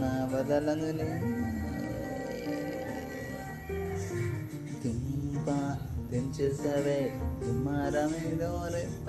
నా వదలందులే దింప దించేసావే దుమారమేదో దోరెప్ప